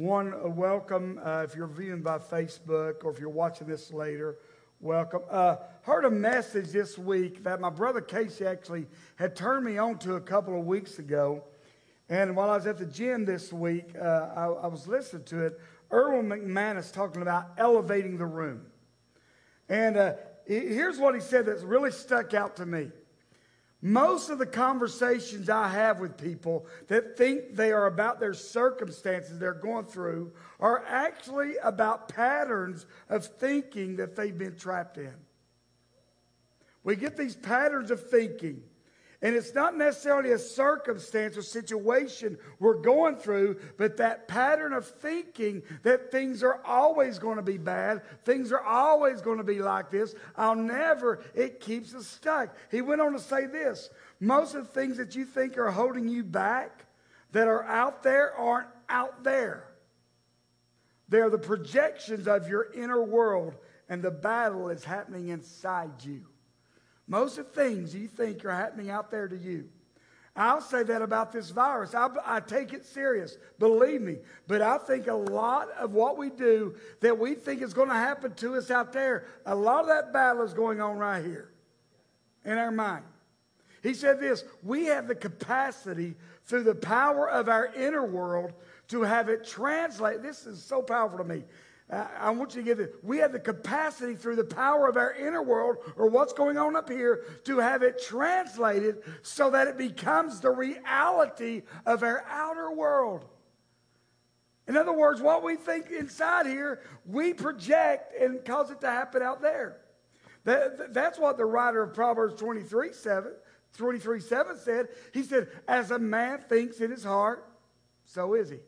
One, uh, welcome uh, if you're viewing by Facebook or if you're watching this later. Welcome. Uh, heard a message this week that my brother Casey actually had turned me on to a couple of weeks ago. And while I was at the gym this week, uh, I, I, was listening to it. Erwin McManus talking about elevating the room. And uh, here's what he said that's really stuck out to me. Most of the conversations I have with people that think they are about their circumstances they're going through are actually about patterns of thinking that they've been trapped in. We get these patterns of thinking and it's not necessarily a circumstance or situation we're going through, but that pattern of thinking that things are always going to be bad, things are always going to be like this. I'll never, it keeps us stuck. He went on to say this most of the things that you think are holding you back, that are out there, aren't out there. They're the projections of your inner world, and the battle is happening inside you. Most of the things you think are happening out there to you. I'll say that about this virus. I, I, take it serious, believe me. But I think a lot of what we do that we think is going to happen to us out there, a lot of that battle is going on right here in our mind. He said this we have the capacity through the power of our inner world to have it translate. This is so powerful to me. I want you to get this. We have the capacity through the power of our inner world or what's going on up here to have it translated so that it becomes the reality of our outer world. In other words, what we think inside here, we project and cause it to happen out there. That, that's what the writer of Proverbs 23 7, 23 7 said. He said, As a man thinks in his heart, so is he.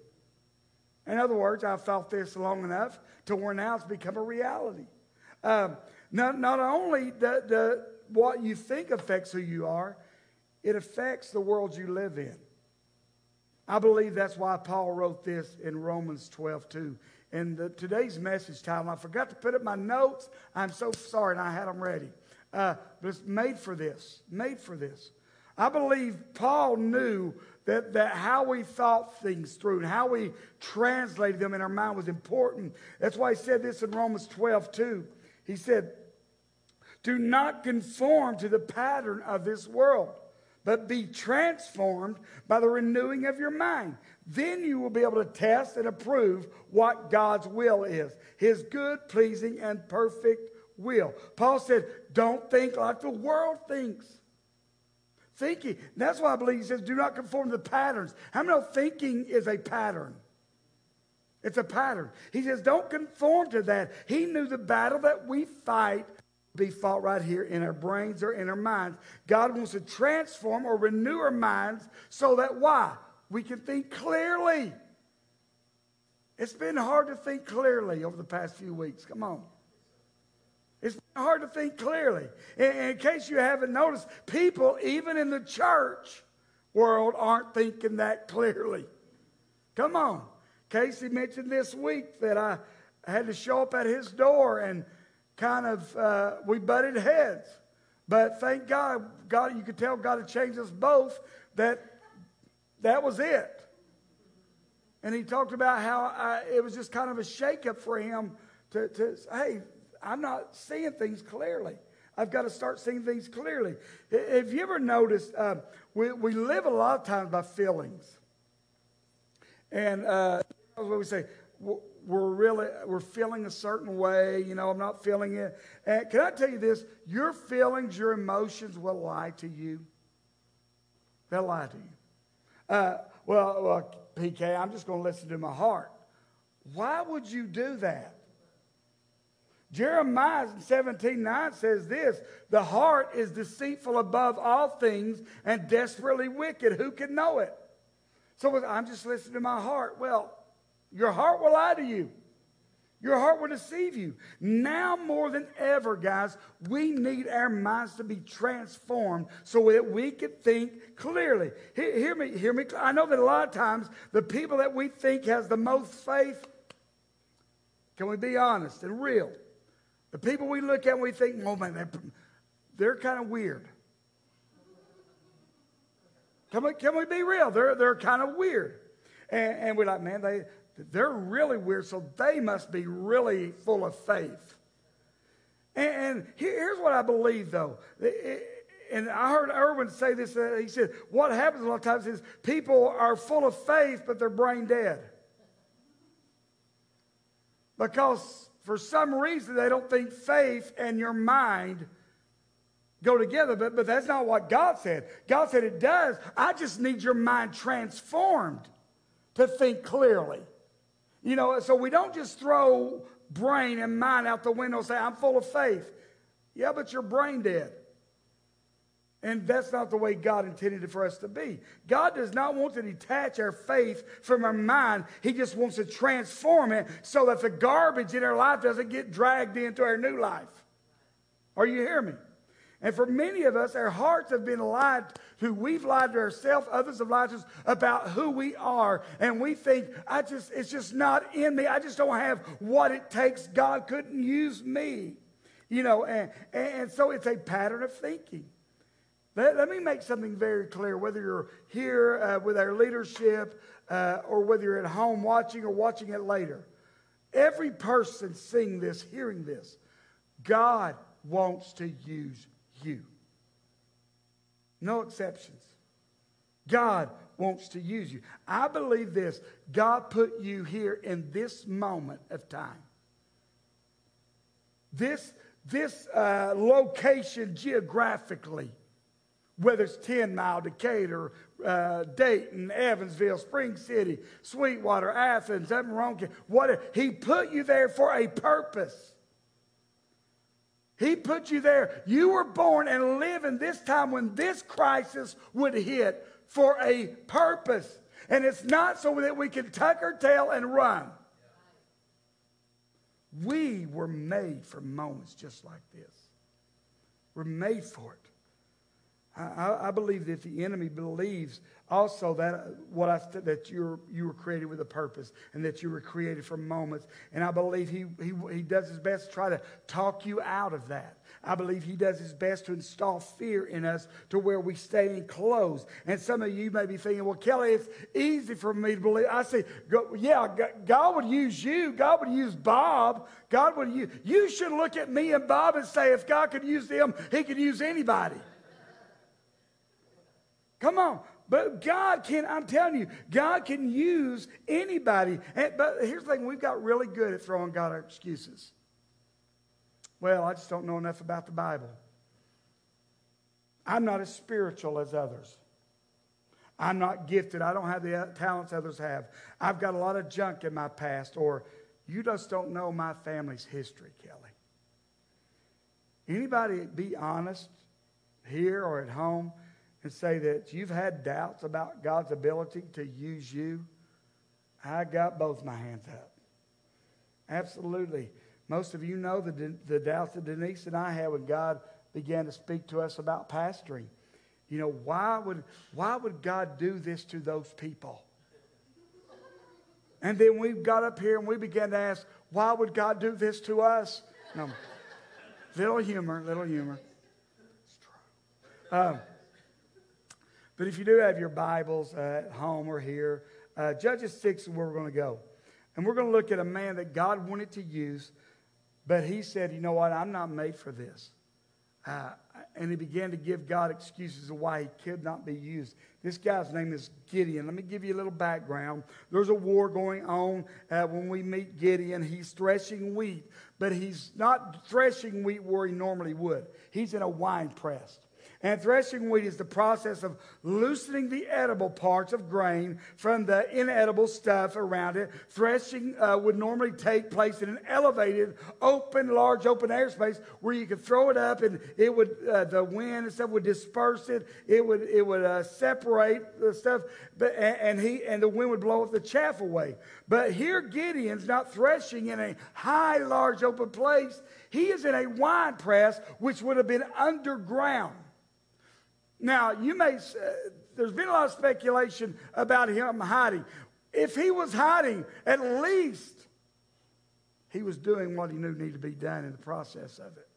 In other words, I've felt this long enough to where now it's become a reality. Um, not, not only the, the, what you think affects who you are, it affects the world you live in. I believe that's why Paul wrote this in Romans 12, 2. And the, today's message time, I forgot to put up my notes. I'm so sorry, and I had them ready. Uh, but it's made for this, made for this. I believe Paul knew that, that how we thought things through and how we translated them in our mind was important. That's why he said this in Romans 12, too. He said, Do not conform to the pattern of this world, but be transformed by the renewing of your mind. Then you will be able to test and approve what God's will is his good, pleasing, and perfect will. Paul said, Don't think like the world thinks thinking. That's why I believe he says, do not conform to the patterns. How many know thinking is a pattern? It's a pattern. He says, don't conform to that. He knew the battle that we fight be fought right here in our brains or in our minds. God wants to transform or renew our minds so that why? We can think clearly. It's been hard to think clearly over the past few weeks. Come on. Hard to think clearly. In, in case you haven't noticed, people, even in the church world, aren't thinking that clearly. Come on. Casey mentioned this week that I had to show up at his door and kind of uh, we butted heads. But thank God, God, you could tell God had changed us both. That that was it. And he talked about how I, it was just kind of a shakeup for him to, to hey, I'm not seeing things clearly. I've got to start seeing things clearly. Have you ever noticed uh, we, we live a lot of times by feelings? And uh, what we say, we're really we're feeling a certain way. You know, I'm not feeling it. And can I tell you this? Your feelings, your emotions will lie to you. They'll lie to you. Uh, well, well, PK, I'm just going to listen to my heart. Why would you do that? Jeremiah 17 9 says this The heart is deceitful above all things and desperately wicked. Who can know it? So I'm just listening to my heart. Well, your heart will lie to you. Your heart will deceive you. Now more than ever, guys, we need our minds to be transformed so that we can think clearly. Hear, hear me, hear me. I know that a lot of times the people that we think has the most faith, can we be honest and real? The people we look at and we think, oh man, they're, kind of weird. Can we, can we be real? They're, they're kind of weird. And, and we're like, man, they, they're really weird, so they must be really full of faith. And, and here's what I believe, though. And I heard Erwin say this. Uh, he said, What happens a lot of times is people are full of faith, but they're brain dead. Because for some reason they don't think faith and your mind go together. But, but that's not what God said. God said it does. I just need your mind transformed to think clearly. You know, so we don't just throw brain and mind out the window and say, I'm full of faith. Yeah, but you're brain dead. And that's not the way God intended it for us to be. God does not want to detach our faith from our mind. He just wants to transform it so that the garbage in our life doesn't get dragged into our new life. Are you hearing me? And for many of us, our hearts have been lied to. We've lied to ourselves. Others have lied to us about who we are. And we think, I just, it's just not in me. I just don't have what it takes. God couldn't use me. You know, and, and so it's a pattern of thinking. Let, let me make something very clear whether you're here uh, with our leadership uh, or whether you're at home watching or watching it later. Every person seeing this, hearing this, God wants to use you. No exceptions. God wants to use you. I believe this God put you here in this moment of time. This, this uh, location geographically, whether it's 10 Mile, Decatur, uh, Dayton, Evansville, Spring City, Sweetwater, Athens, Emerald, what he put you there for a purpose. He put you there. You were born and live in this time when this crisis would hit for a purpose. And it's not so that we can tuck our tail and run. We were made for moments just like this. We're made for it. I, I believe that the enemy believes also that uh, what I that you you were created with a purpose and that you were created for moments. And I believe he, he, he does his best to try to talk you out of that. I believe he does his best to install fear in us to where we stay enclosed. And some of you may be thinking, well, Kelly, it's easy for me to believe. I say, yeah, God would use you. God would use Bob. God would use, you should look at me and Bob and say, if God could use them, he could use anybody. Come on. But God can, I'm telling you, God can use anybody. And, but here's the thing we've got really good at throwing God our excuses. Well, I just don't know enough about the Bible. I'm not as spiritual as others. I'm not gifted. I don't have the talents others have. I've got a lot of junk in my past, or you just don't know my family's history, Kelly. Anybody be honest here or at home? And say that you've had doubts about God's ability to use you, I got both my hands up. Absolutely. Most of you know the, the doubts that Denise and I had when God began to speak to us about pastoring. You know, why would, why would God do this to those people? And then we got up here and we began to ask, why would God do this to us? No, little humor, little humor. It's true. Um, but if you do have your Bibles uh, at home or here, uh, Judges 6 is where we're going to go. And we're going to look at a man that God wanted to use, but he said, you know what, I'm not made for this. Uh, and he began to give God excuses of why he could not be used. This guy's name is Gideon. Let me give you a little background. There's a war going on uh, when we meet Gideon. He's threshing wheat, but he's not threshing wheat where he normally would. He's in a wine press. And threshing wheat is the process of loosening the edible parts of grain from the inedible stuff around it. Threshing uh, would normally take place in an elevated, open, large open airspace where you could throw it up and it would, uh, the wind and stuff would disperse it. It would, it would uh, separate the stuff, but, and, he, and the wind would blow up the chaff away. But here Gideon's not threshing in a high, large open place. He is in a wine press, which would have been underground. Now, you may, uh, there's been a lot of speculation about him hiding. If he was hiding, at least he was doing what he knew needed to be done in the process of it.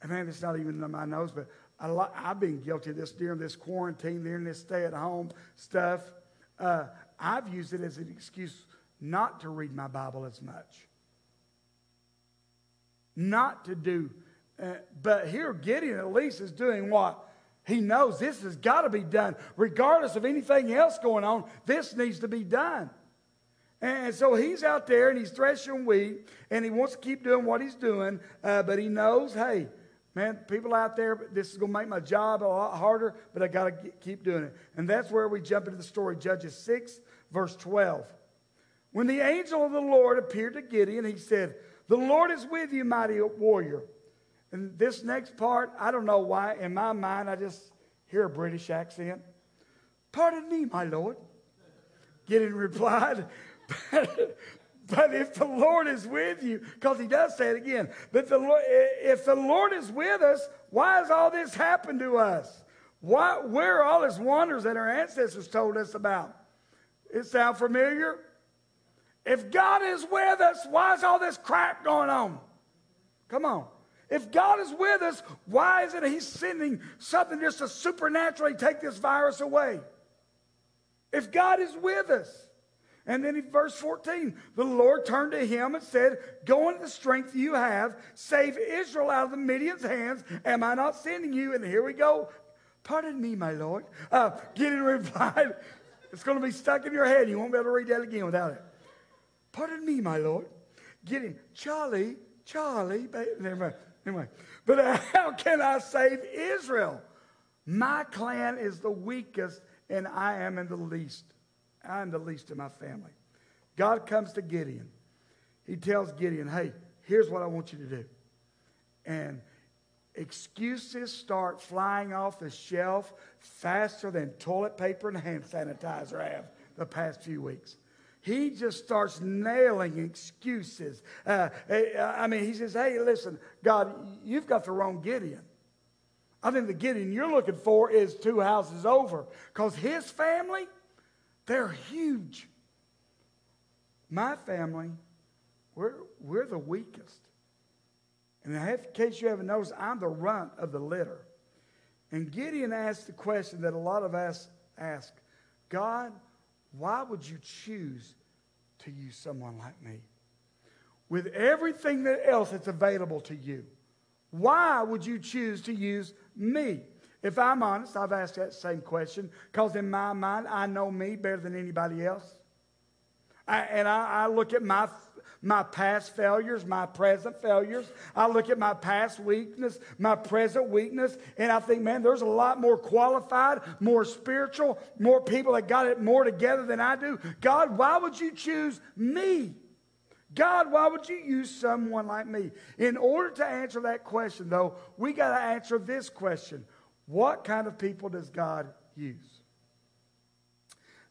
And man, it's not even in my nose, but I, have been guilty of this during this quarantine, during this stay at home stuff. Uh, I've used it as an excuse not to read my Bible as much. Not to do. Uh, but here, Gideon at least is doing what? He knows this has got to be done. Regardless of anything else going on, this needs to be done. And so he's out there and he's threshing wheat and he wants to keep doing what he's doing, uh, but he knows, hey, man, people out there, this is going to make my job a lot harder, but I got to keep doing it. And that's where we jump into the story, Judges 6, verse 12. When the angel of the Lord appeared to Gideon, he said, The Lord is with you, mighty warrior. And this next part, I don't know why, in my mind, I just hear a British accent. Pardon me, my Lord. Gideon replied, but, if the Lord is with you, because he does say it again, but the Lord, if the Lord is with us, why has all this happened to us? Why, where are all his wonders that our ancestors told us about? It sound familiar? If God is with us, why is all this crap going on? Come on. If God is with us, why is it He's sending something just to supernaturally take this virus away? If God is with us. And then in verse 14, the Lord turned to him and said, Go in the strength you have, save Israel out of the Midian's hands. Am I not sending you? And here we go. Pardon me, my Lord. Uh, Gideon replied, It's going to be stuck in your head. You won't be able to read that again without it. Pardon me, my Lord. Gideon, Charlie, Charlie. Never mind. Anyway, but how can I save Israel? My clan is the weakest, and I am in the least. I'm the least in my family. God comes to Gideon. He tells Gideon, hey, here's what I want you to do. And excuses start flying off the shelf faster than toilet paper and hand sanitizer have the past few weeks. He just starts nailing excuses. Uh, I mean, he says, Hey, listen, God, you've got the wrong Gideon. I think the Gideon you're looking for is two houses over because his family, they're huge. My family, we're, we're the weakest. And in case you haven't noticed, I'm the runt of the litter. And Gideon asked the question that a lot of us ask God, why would you choose to use someone like me? With everything that else that's available to you, why would you choose to use me? If I'm honest, I've asked that same question because in my mind, I know me better than anybody else. I, and I, I look at my my past failures, my present failures. I look at my past weakness, my present weakness, and I think, man, there's a lot more qualified, more spiritual, more people that got it more together than I do. God, why would you choose me? God, why would you use someone like me? In order to answer that question, though, we got to answer this question What kind of people does God use?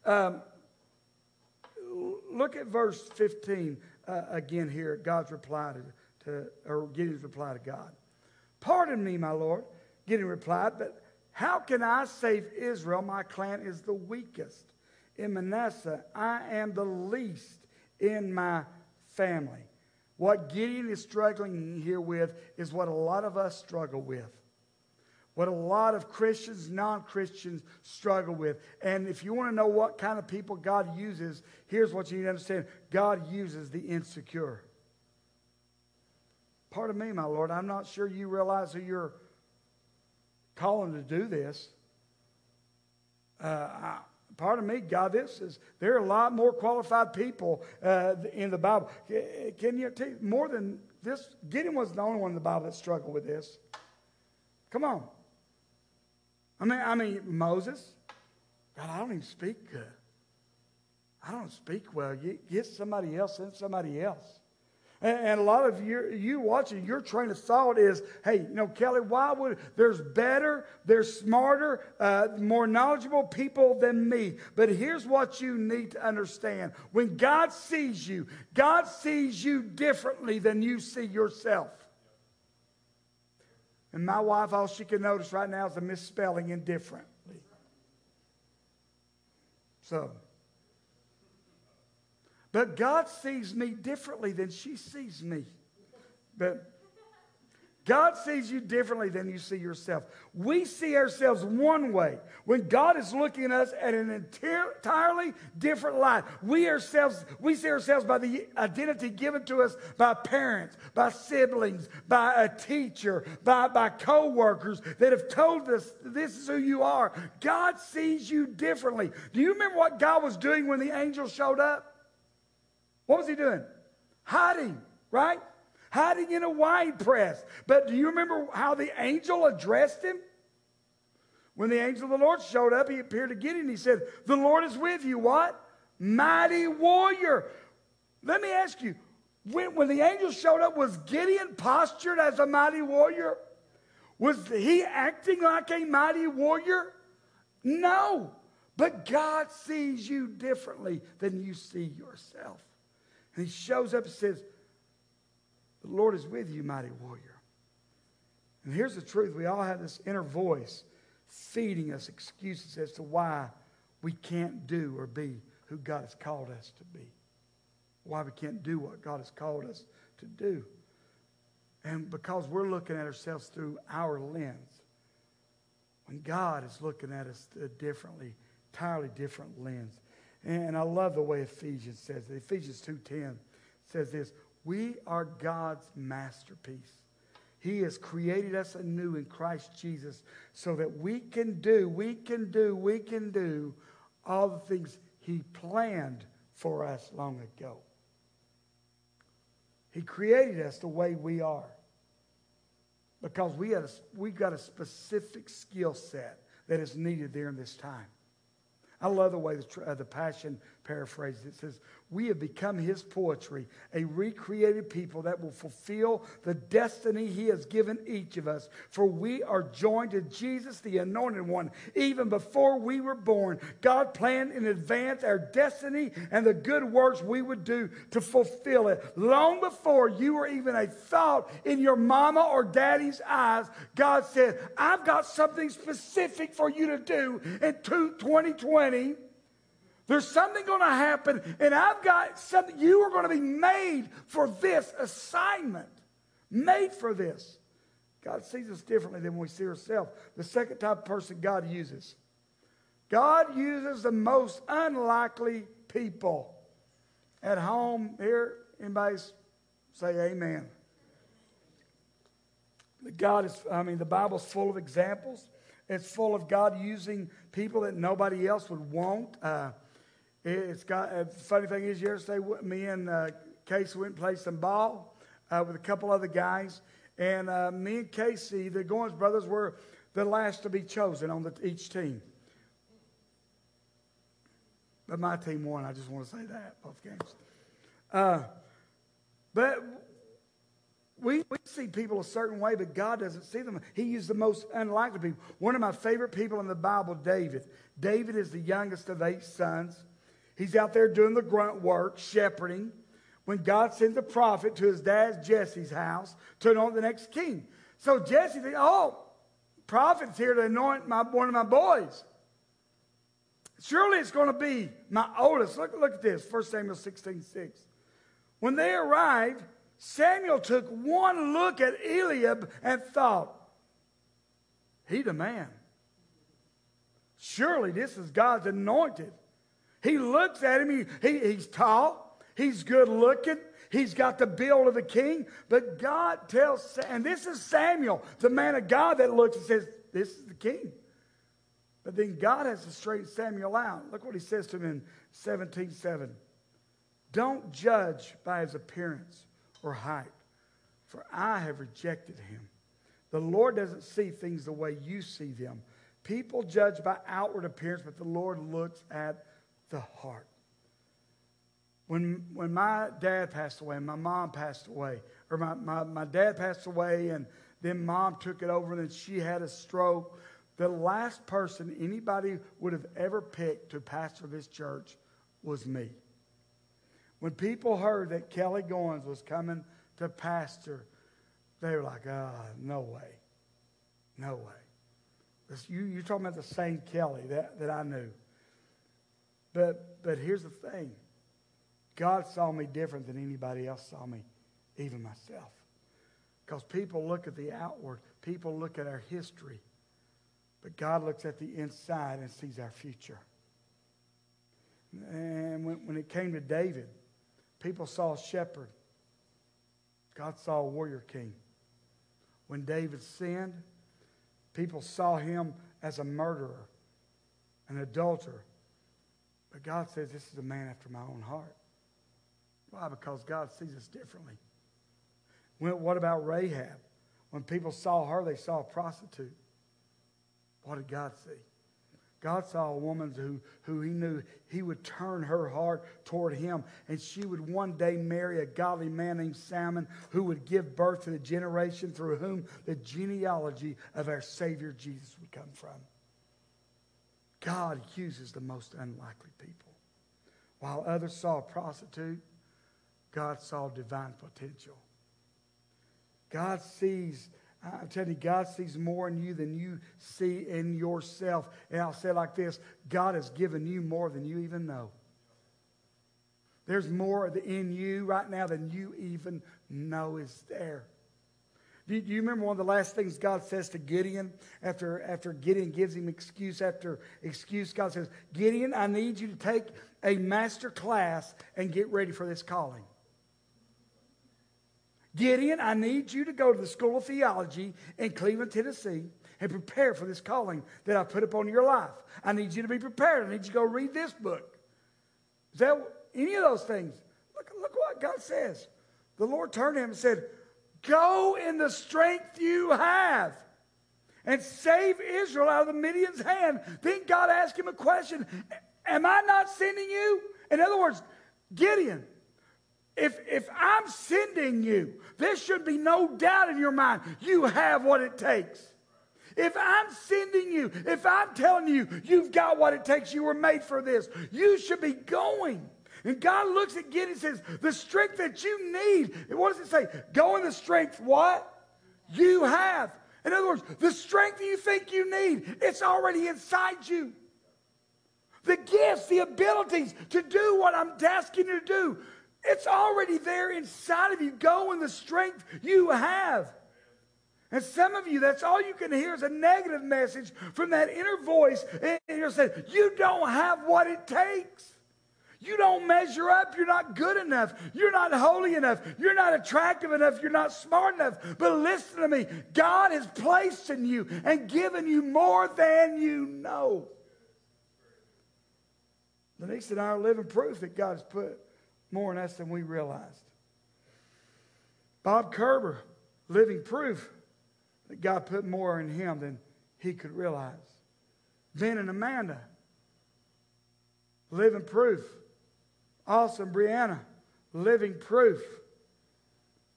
Um, look at verse 15 uh, again here, God's reply to, to, or Gideon's reply to God. Pardon me, my Lord. Gideon replied, but how can I save Israel? My clan is the weakest. In Manasseh, I am the least in my family. What Gideon is struggling here with is what a lot of us struggle with what a lot of Christians, non Christians struggle with. And if you want to know what kind of people God uses, here's what you need to understand God uses the insecure. Pardon me, my Lord, I'm not sure you realize who you're calling to do this. Uh, I, pardon me, God, this is, there are a lot more qualified people uh, in the Bible. Can you tell more than this? Gideon was the only one in the Bible that struggled with this. Come on. I mean, I mean, Moses, God, I don't even speak good. I don't speak well. You get somebody else, send somebody else. And, and a lot of you, you watching, your train of thought is, hey, you know, Kelly, why would there's better, there's smarter, uh, more knowledgeable people than me. But here's what you need to understand: when God sees you, God sees you differently than you see yourself. And my wife, all she can notice right now is a misspelling indifferently. So, but God sees me differently than she sees me. But God sees you differently than you see yourself. We see ourselves one way when God is looking at us at an entirely different light. We ourselves, we see ourselves by the identity given to us by parents, by siblings, by a teacher, by, by co-workers that have told us this is who you are. God sees you differently. Do you remember what God was doing when the angel showed up? What was he doing? Hiding, right? Hiding in a wine press. But do you remember how the angel addressed him? When the angel of the Lord showed up, he appeared again and he said, The Lord is with you. What? Mighty warrior. Let me ask you, when, when the angel showed up, was Gideon postured as a mighty warrior? Was he acting like a mighty warrior? No. But God sees you differently than you see yourself. And he shows up and says, the Lord is with you, mighty warrior. And here's the truth we all have this inner voice feeding us excuses as to why we can't do or be who God has called us to be, why we can't do what God has called us to do. And because we're looking at ourselves through our lens, when God is looking at us differently, entirely different lens. And I love the way Ephesians says it. Ephesians 2.10 says this, we are God's masterpiece. He has created us anew in Christ Jesus so that we can do, we can do, we can do all the things He planned for us long ago. He created us the way we are because we, had a, we got a specific skill set that is needed there in this time. I love the way the, uh, the Passion paraphrases it. says, We have become his poetry, a recreated people that will fulfill the destiny he has given each of us. For we are joined to Jesus, the anointed one, even before we were born. God planned in advance our destiny and the good works we would do to fulfill it. Long before you were even a thought in your mama or daddy's eyes, God said, I've got something specific for you to do in 2020 there's something going to happen, and I've got something. You are going to be made for this assignment, made for this. God sees us differently than we see ourselves. The second type of person God uses God uses the most unlikely people. At home, here, anybody say amen. God is, I mean, the Bible's full of examples. It's full of God using people that nobody else would want. Uh, it's got, uh, funny thing is, yesterday, me and uh, Casey went and played some ball uh, with a couple other guys. And uh, me and Casey, the Goins brothers, were the last to be chosen on the, each team. But my team won. I just want to say that, both games. Uh, but we, we see people a certain way, but God doesn't see them. He used the most unlikely people. One of my favorite people in the Bible, David. David is the youngest of eight sons. He's out there doing the grunt work, shepherding, when God sends a prophet to his dad Jesse's house to anoint the next king. So Jesse thinks, oh, prophet's here to anoint my, one of my boys. Surely it's going to be my oldest. Look, look at this, 1 Samuel 16, 6. When they arrived, Samuel took one look at Eliab and thought, he the man. Surely this is God's anointed. He looks at him, he, he, he's tall, he's good looking, he's got the build of a king. But God tells, and this is Samuel, the man of God, that looks and says, This is the king. But then God has to straighten Samuel out. Look what he says to him in 17 7. Don't judge by his appearance or height, for I have rejected him. The Lord doesn't see things the way you see them. People judge by outward appearance, but the Lord looks at the heart. When, when my dad passed away, and my mom passed away, or my, my, my dad passed away, and then mom took it over, and then she had a stroke. The last person anybody would have ever picked to pastor this church was me. When people heard that Kelly Goins was coming to pastor, they were like, ah, oh, no way. No way. You, you're talking about the same Kelly that, that I knew. But, but here's the thing God saw me different than anybody else saw me, even myself. Because people look at the outward, people look at our history, but God looks at the inside and sees our future. And when, when it came to David, people saw a shepherd. God saw a warrior king. When David sinned, people saw him as a murderer, an adulterer. But God says, This is a man after my own heart. Why? Because God sees us differently. What about Rahab? When people saw her, they saw a prostitute. What did God see? God saw a woman who, who he knew he would turn her heart toward him, and she would one day marry a godly man named Salmon who would give birth to the generation through whom the genealogy of our Savior Jesus would come from. God uses the most unlikely people. While others saw a prostitute, God saw divine potential. God sees I'm telling you, God sees more in you than you see in yourself. And I'll say like this God has given you more than you even know. There's more in you right now than you even know is there. Do you remember one of the last things God says to Gideon after, after Gideon gives him excuse after excuse? God says, Gideon, I need you to take a master class and get ready for this calling. Gideon, I need you to go to the School of Theology in Cleveland, Tennessee, and prepare for this calling that I put upon your life. I need you to be prepared. I need you to go read this book. Is that any of those things? Look, look what God says. The Lord turned to him and said, Go in the strength you have and save Israel out of the Midian's hand. Then God asked him a question Am I not sending you? In other words, Gideon, if, if I'm sending you, there should be no doubt in your mind you have what it takes. If I'm sending you, if I'm telling you you've got what it takes, you were made for this, you should be going. And God looks at Gideon and says, The strength that you need, what does it say? Go in the strength what? You have. In other words, the strength you think you need, it's already inside you. The gifts, the abilities to do what I'm asking you to do, it's already there inside of you. Go in the strength you have. And some of you, that's all you can hear is a negative message from that inner voice. And you're saying, You don't have what it takes. You don't measure up. You're not good enough. You're not holy enough. You're not attractive enough. You're not smart enough. But listen to me God has placed in you and given you more than you know. Denise and I are living proof that God has put more in us than we realized. Bob Kerber, living proof that God put more in him than he could realize. Ben and Amanda, living proof. Awesome Brianna, living proof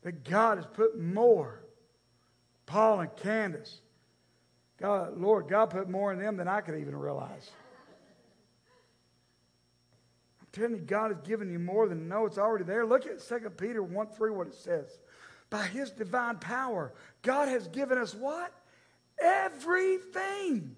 that God has put more. Paul and Candace, God, Lord, God put more in them than I could even realize I'm telling you, God has given you more than no, It's already there. Look at 2 Peter 1 3, what it says. By his divine power, God has given us what? Everything.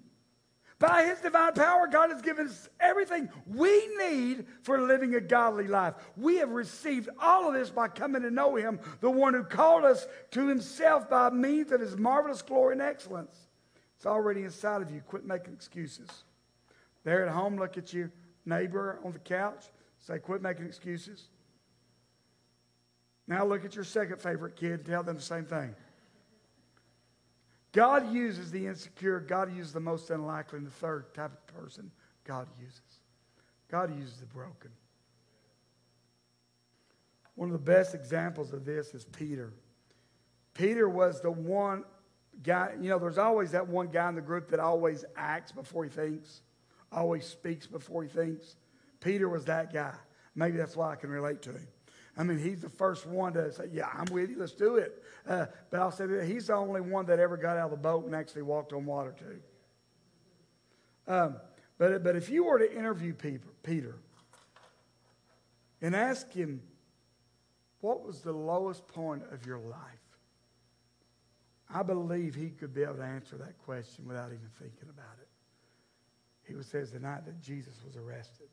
By his divine power, God has given us everything we need for living a godly life. We have received all of this by coming to know him, the one who called us to himself by means of his marvelous glory and excellence. It's already inside of you. Quit making excuses. There at home, look at you neighbor on the couch, say, quit making excuses. Now look at your second favorite kid and tell them the same thing. God uses the insecure, God uses the most unlikely, and the third type of person God uses. God uses the broken. One of the best examples of this is Peter. Peter was the one guy, you know, there's always that one guy in the group that always acts before he thinks always speaks before he thinks. Peter was that guy. Maybe that's why I can relate to him. I mean, he's the first one to say, Yeah, I'm with you, let's do it. Uh, but I'll say that he's the only one that ever got out of the boat and actually walked on water, too. Um, but, but if you were to interview Peter, and ask him, What was the lowest point of your life? I believe he could be able to answer that question without even thinking about it. He was says the night that Jesus was arrested.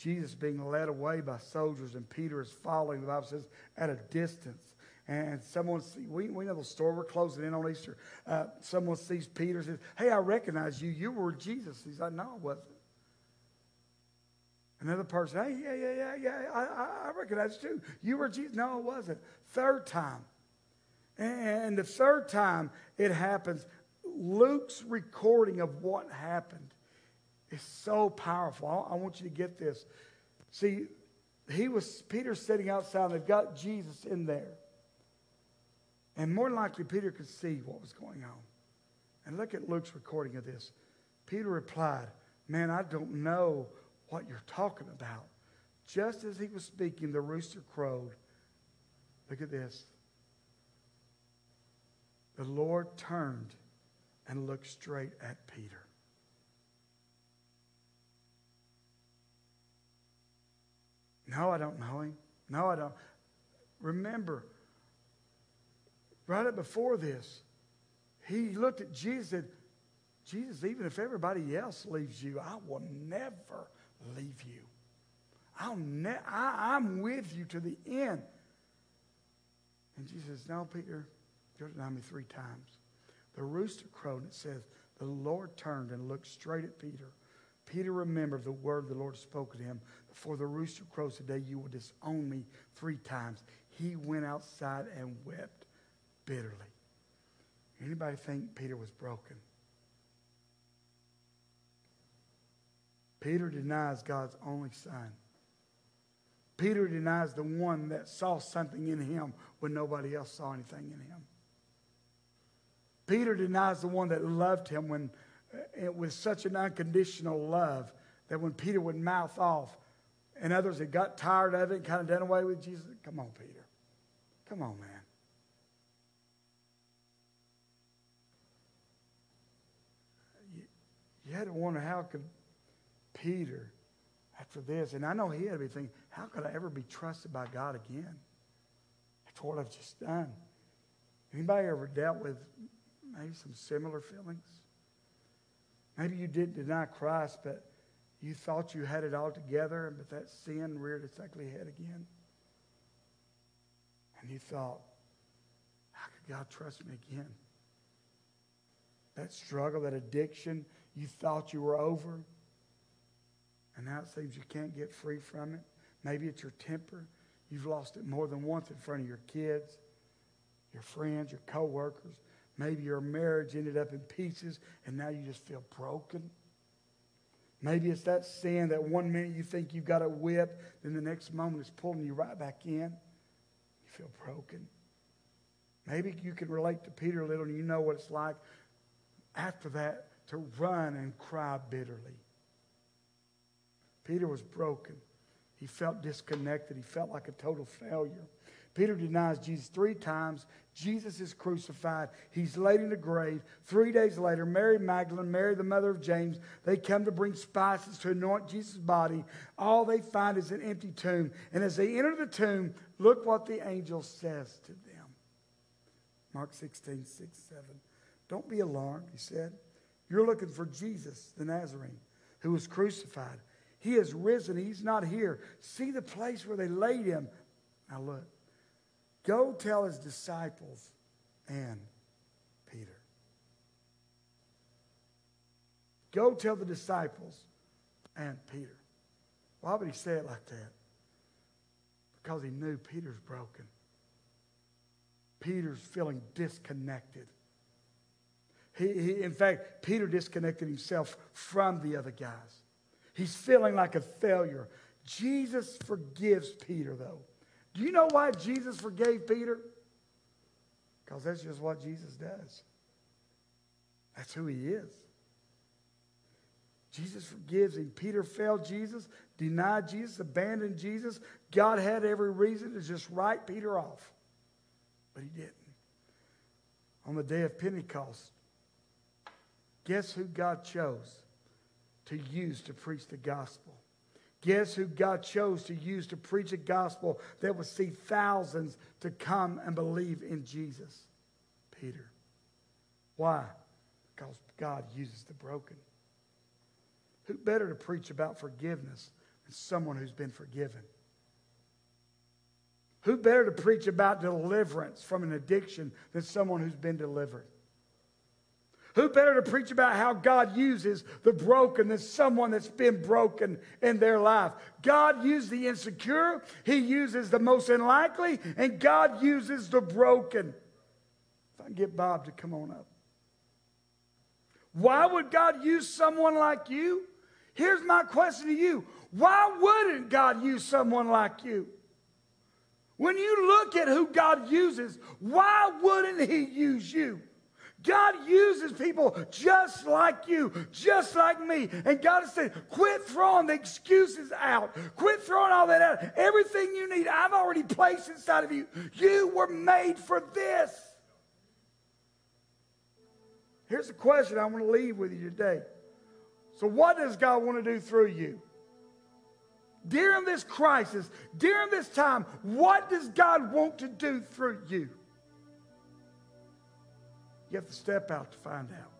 Jesus being led away by soldiers, and Peter is following, the Bible says, at a distance. and someone see, we, we know the story, we're closing in on Easter. Uh, someone sees Peter says, "Hey, I recognize you. You were Jesus." He's like, "No, I wasn't." Another person, "Hey, yeah, yeah, yeah, yeah. I, I recognize you. You were Jesus." No, I wasn't. Third time, and the third time it happens, Luke's recording of what happened is so powerful. I want you to get this. See, he was Peter sitting outside, and they've got Jesus in there. And more likely, Peter could see what was going on. And look at Luke's recording of this. Peter replied, Man, I don't know what you're talking about. Just as he was speaking, the rooster crowed. Look at this. The Lord turned and looked straight at Peter. No, I don't know him. No, I don't. Remember, right up before this, he looked at Jesus and said, Jesus, even if everybody else leaves you, I will never leave you. I'll ne- I, I'm with you to the end. And Jesus says, No, Peter, you'll deny me three times. The rooster crowed, and it says, The Lord turned and looked straight at Peter. Peter remembered the word the Lord spoke to him. Before the rooster crows today, you will disown me three times. He went outside and wept bitterly. Anybody think Peter was broken? Peter denies God's only son. Peter denies the one that saw something in him when nobody else saw anything in him. Peter denies the one that loved him when it was such an unconditional love that when Peter would mouth off and others had got tired of it and kind of done away with Jesus, come on, Peter. Come on, man. You, you had to wonder how could Peter, after this, and I know he had to be thinking, how could I ever be trusted by God again after what I've just done? Anybody ever dealt with maybe some similar feelings? Maybe you didn't deny Christ, but you thought you had it all together, but that sin reared its ugly head again. And you thought, how could God trust me again? That struggle, that addiction, you thought you were over. And now it seems you can't get free from it. Maybe it's your temper. You've lost it more than once in front of your kids, your friends, your coworkers. Maybe your marriage ended up in pieces and now you just feel broken. Maybe it's that sin that one minute you think you've got a whip, then the next moment it's pulling you right back in. You feel broken. Maybe you can relate to Peter a little and you know what it's like after that to run and cry bitterly. Peter was broken. He felt disconnected. He felt like a total failure. Peter denies Jesus three times. Jesus is crucified. He's laid in a grave. Three days later, Mary Magdalene, Mary, the mother of James, they come to bring spices to anoint Jesus' body. All they find is an empty tomb. And as they enter the tomb, look what the angel says to them. Mark 16, 6, 7. Don't be alarmed, he said. You're looking for Jesus, the Nazarene, who was crucified. He has risen. He's not here. See the place where they laid him. Now look. Go tell his disciples and Peter. Go tell the disciples and Peter. Why would he say it like that? Because he knew Peter's broken. Peter's feeling disconnected. He, he, in fact, Peter disconnected himself from the other guys. He's feeling like a failure. Jesus forgives Peter, though. Do you know why Jesus forgave Peter? Because that's just what Jesus does. That's who he is. Jesus forgives him. Peter failed Jesus, denied Jesus, abandoned Jesus. God had every reason to just write Peter off, but he didn't. On the day of Pentecost, guess who God chose to use to preach the gospel? Guess who God chose to use to preach a gospel that would see thousands to come and believe in Jesus? Peter. Why? Because God uses the broken. Who better to preach about forgiveness than someone who's been forgiven? Who better to preach about deliverance from an addiction than someone who's been delivered? Who better to preach about how God uses the broken than someone that's been broken in their life? God uses the insecure, He uses the most unlikely, and God uses the broken. If I can get Bob to come on up. Why would God use someone like you? Here's my question to you Why wouldn't God use someone like you? When you look at who God uses, why wouldn't He use you? God uses people just like you, just like me. And God is saying, quit throwing the excuses out. Quit throwing all that out. Everything you need, I've already placed inside of you. You were made for this. Here's the question I want to leave with you today. So, what does God want to do through you? During this crisis, during this time, what does God want to do through you? You have to step out to find out.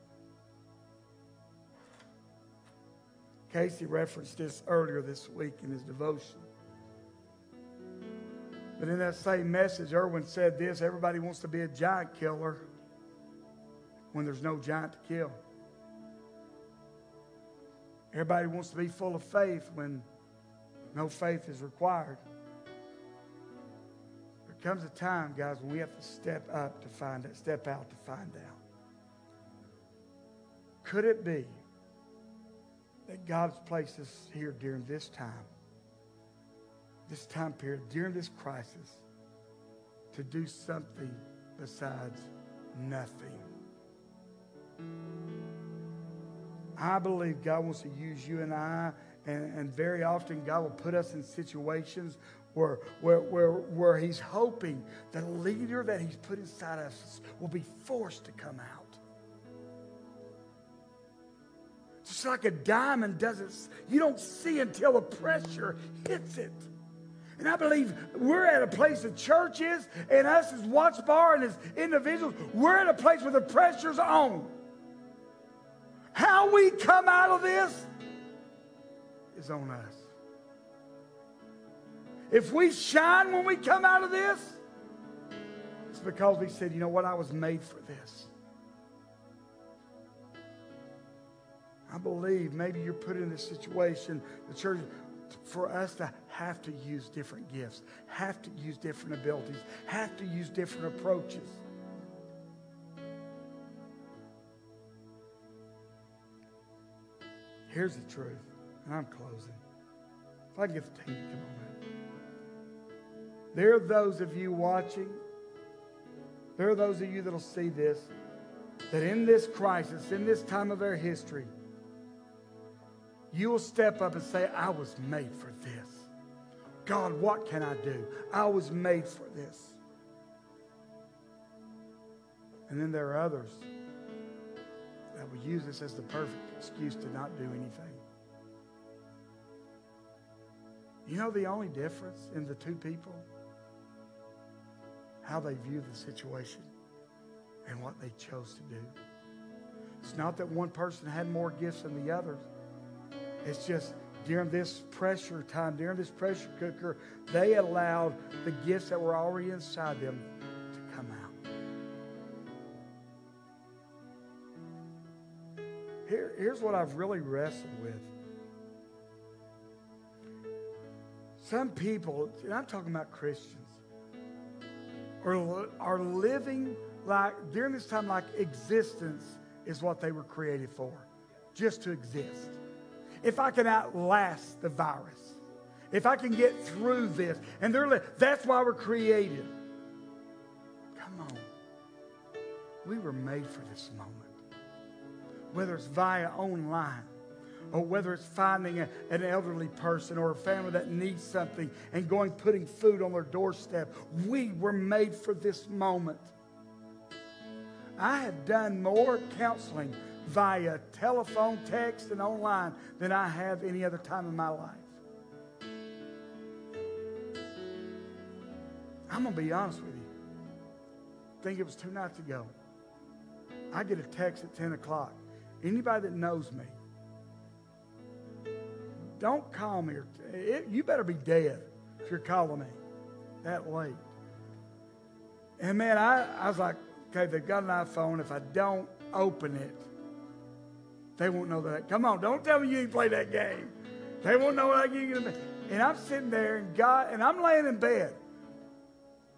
Casey referenced this earlier this week in his devotion. But in that same message, Erwin said this everybody wants to be a giant killer when there's no giant to kill. Everybody wants to be full of faith when no faith is required comes a time, guys, when we have to step up to find it, step out to find out. Could it be that God's placed us here during this time, this time period, during this crisis, to do something besides nothing? I believe God wants to use you and I, and, and very often God will put us in situations where, where, where, where he's hoping the leader that he's put inside us will be forced to come out. Just like a diamond doesn't, you don't see until the pressure hits it. And I believe we're at a place the church is, and us as Watts Bar and as individuals, we're at a place where the pressure's on. How we come out of this is on us. If we shine when we come out of this, it's because we said, you know what, I was made for this. I believe maybe you're put in this situation, the church, for us to have to use different gifts, have to use different abilities, have to use different approaches. Here's the truth, and I'm closing. If I can get the team to come on. There are those of you watching, there are those of you that'll see this, that in this crisis, in this time of our history, you will step up and say, I was made for this. God, what can I do? I was made for this. And then there are others that will use this as the perfect excuse to not do anything. You know the only difference in the two people? How they view the situation and what they chose to do. It's not that one person had more gifts than the others. It's just during this pressure time, during this pressure cooker, they allowed the gifts that were already inside them to come out. Here, here's what I've really wrestled with. Some people, and I'm talking about Christians, are, are living like, during this time, like existence is what they were created for, just to exist. If I can outlast the virus, if I can get through this, and they're, that's why we're created. Come on. We were made for this moment. Whether it's via online, or whether it's finding a, an elderly person or a family that needs something and going putting food on their doorstep. We were made for this moment. I have done more counseling via telephone, text, and online than I have any other time in my life. I'm going to be honest with you. I think it was two nights ago. I get a text at 10 o'clock. Anybody that knows me, don't call me. It, you better be dead if you're calling me. that late. And man, I, I was like, okay, they've got an iPhone. If I don't open it, they won't know that. Come on, don't tell me you ain't played that game. They won't know what I get. And I'm sitting there, and God, and I'm laying in bed.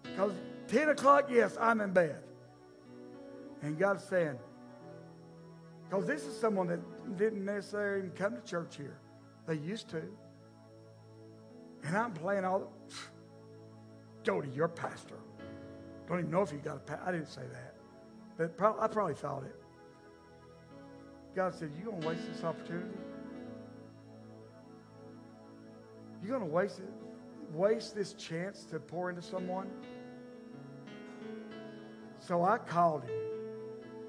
Because 10 o'clock, yes, I'm in bed. And God's saying, because this is someone that didn't necessarily even come to church here. They used to. And I'm playing all the, go to your pastor. Don't even know if you got a pastor. I didn't say that. But pro- I probably thought it. God said, You're gonna waste this opportunity? You're gonna waste it, waste this chance to pour into someone? So I called him.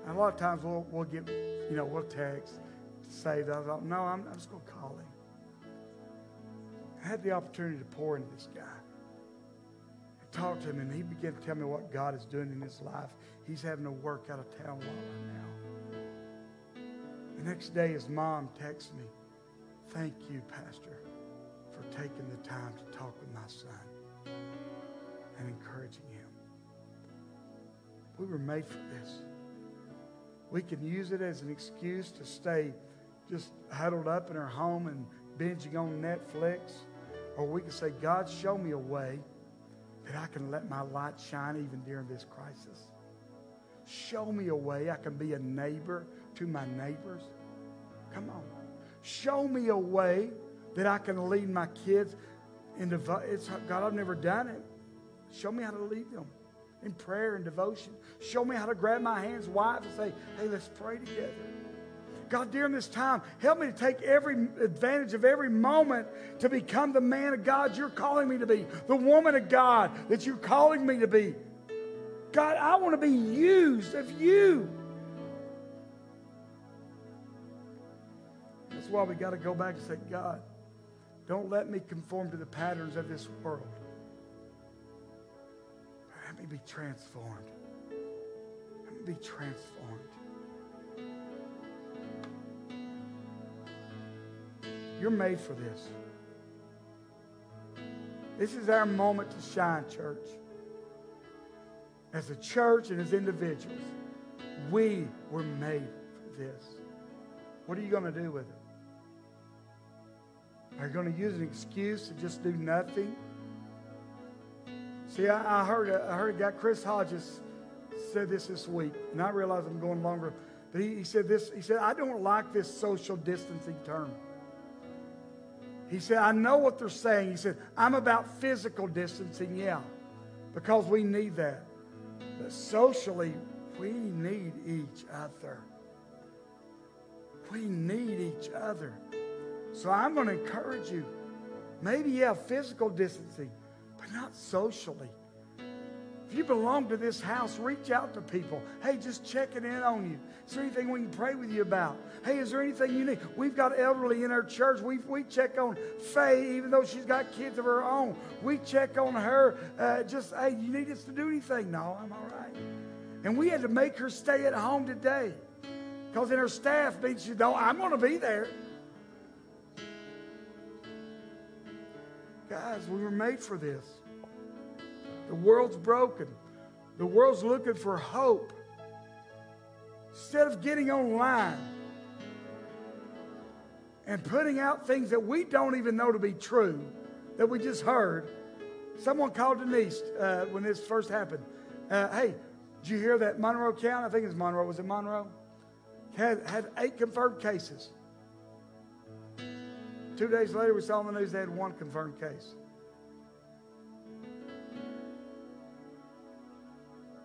And a lot of times we'll, we'll get, you know, we'll text, say that. I thought, no, I'm, I'm just going to call him. I had the opportunity to pour into this guy. I talked to him, and he began to tell me what God is doing in his life. He's having to work out of town lot right now. The next day, his mom texts me, Thank you, Pastor, for taking the time to talk with my son and encouraging him. We were made for this. We can use it as an excuse to stay just huddled up in our home and binging on Netflix. Or we can say, God, show me a way that I can let my light shine even during this crisis. Show me a way I can be a neighbor to my neighbors. Come on. Show me a way that I can lead my kids into it's God, I've never done it. Show me how to lead them in prayer and devotion. Show me how to grab my hands, wife, and say, hey, let's pray together. God, during this time, help me to take every advantage of every moment to become the man of God you're calling me to be, the woman of God that you're calling me to be. God, I want to be used of you. That's why we got to go back and say, God, don't let me conform to the patterns of this world. Let me be transformed. Let me be transformed. You're made for this. This is our moment to shine, church. As a church and as individuals, we were made for this. What are you going to do with it? Are you going to use an excuse to just do nothing? See, I, I heard a, I heard a guy, Chris Hodges, said this this week, and I realize I'm going longer. But he, he said this. He said, "I don't like this social distancing term." He said, "I know what they're saying." He said, "I'm about physical distancing, yeah, because we need that, but socially, we need each other. We need each other." So I'm going to encourage you. Maybe, yeah, physical distancing, but not socially. You belong to this house, reach out to people. Hey, just checking in on you. Is there anything we can pray with you about? Hey, is there anything you need? We've got elderly in our church. We, we check on Faye, even though she's got kids of her own. We check on her. Uh, just, hey, you need us to do anything? No, I'm all right. And we had to make her stay at home today because in her staff means she don't, I'm going to be there. Guys, we were made for this. The world's broken. The world's looking for hope. Instead of getting online and putting out things that we don't even know to be true, that we just heard, someone called Denise uh, when this first happened. Uh, hey, did you hear that Monroe County? I think it's Monroe. Was it Monroe? Had, had eight confirmed cases. Two days later, we saw on the news they had one confirmed case.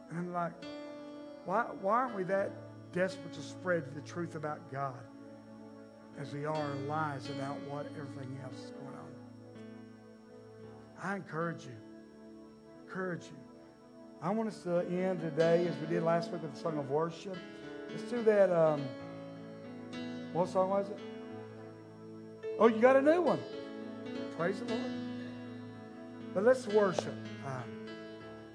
And I'm like, why, why aren't we that desperate to spread the truth about God as we are lies about what everything else is going on? I encourage you. Encourage you. I want us to end today as we did last week with the song of worship. Let's do that. Um, what song was it? Oh, you got a new one. Praise the Lord. But let's worship. Uh,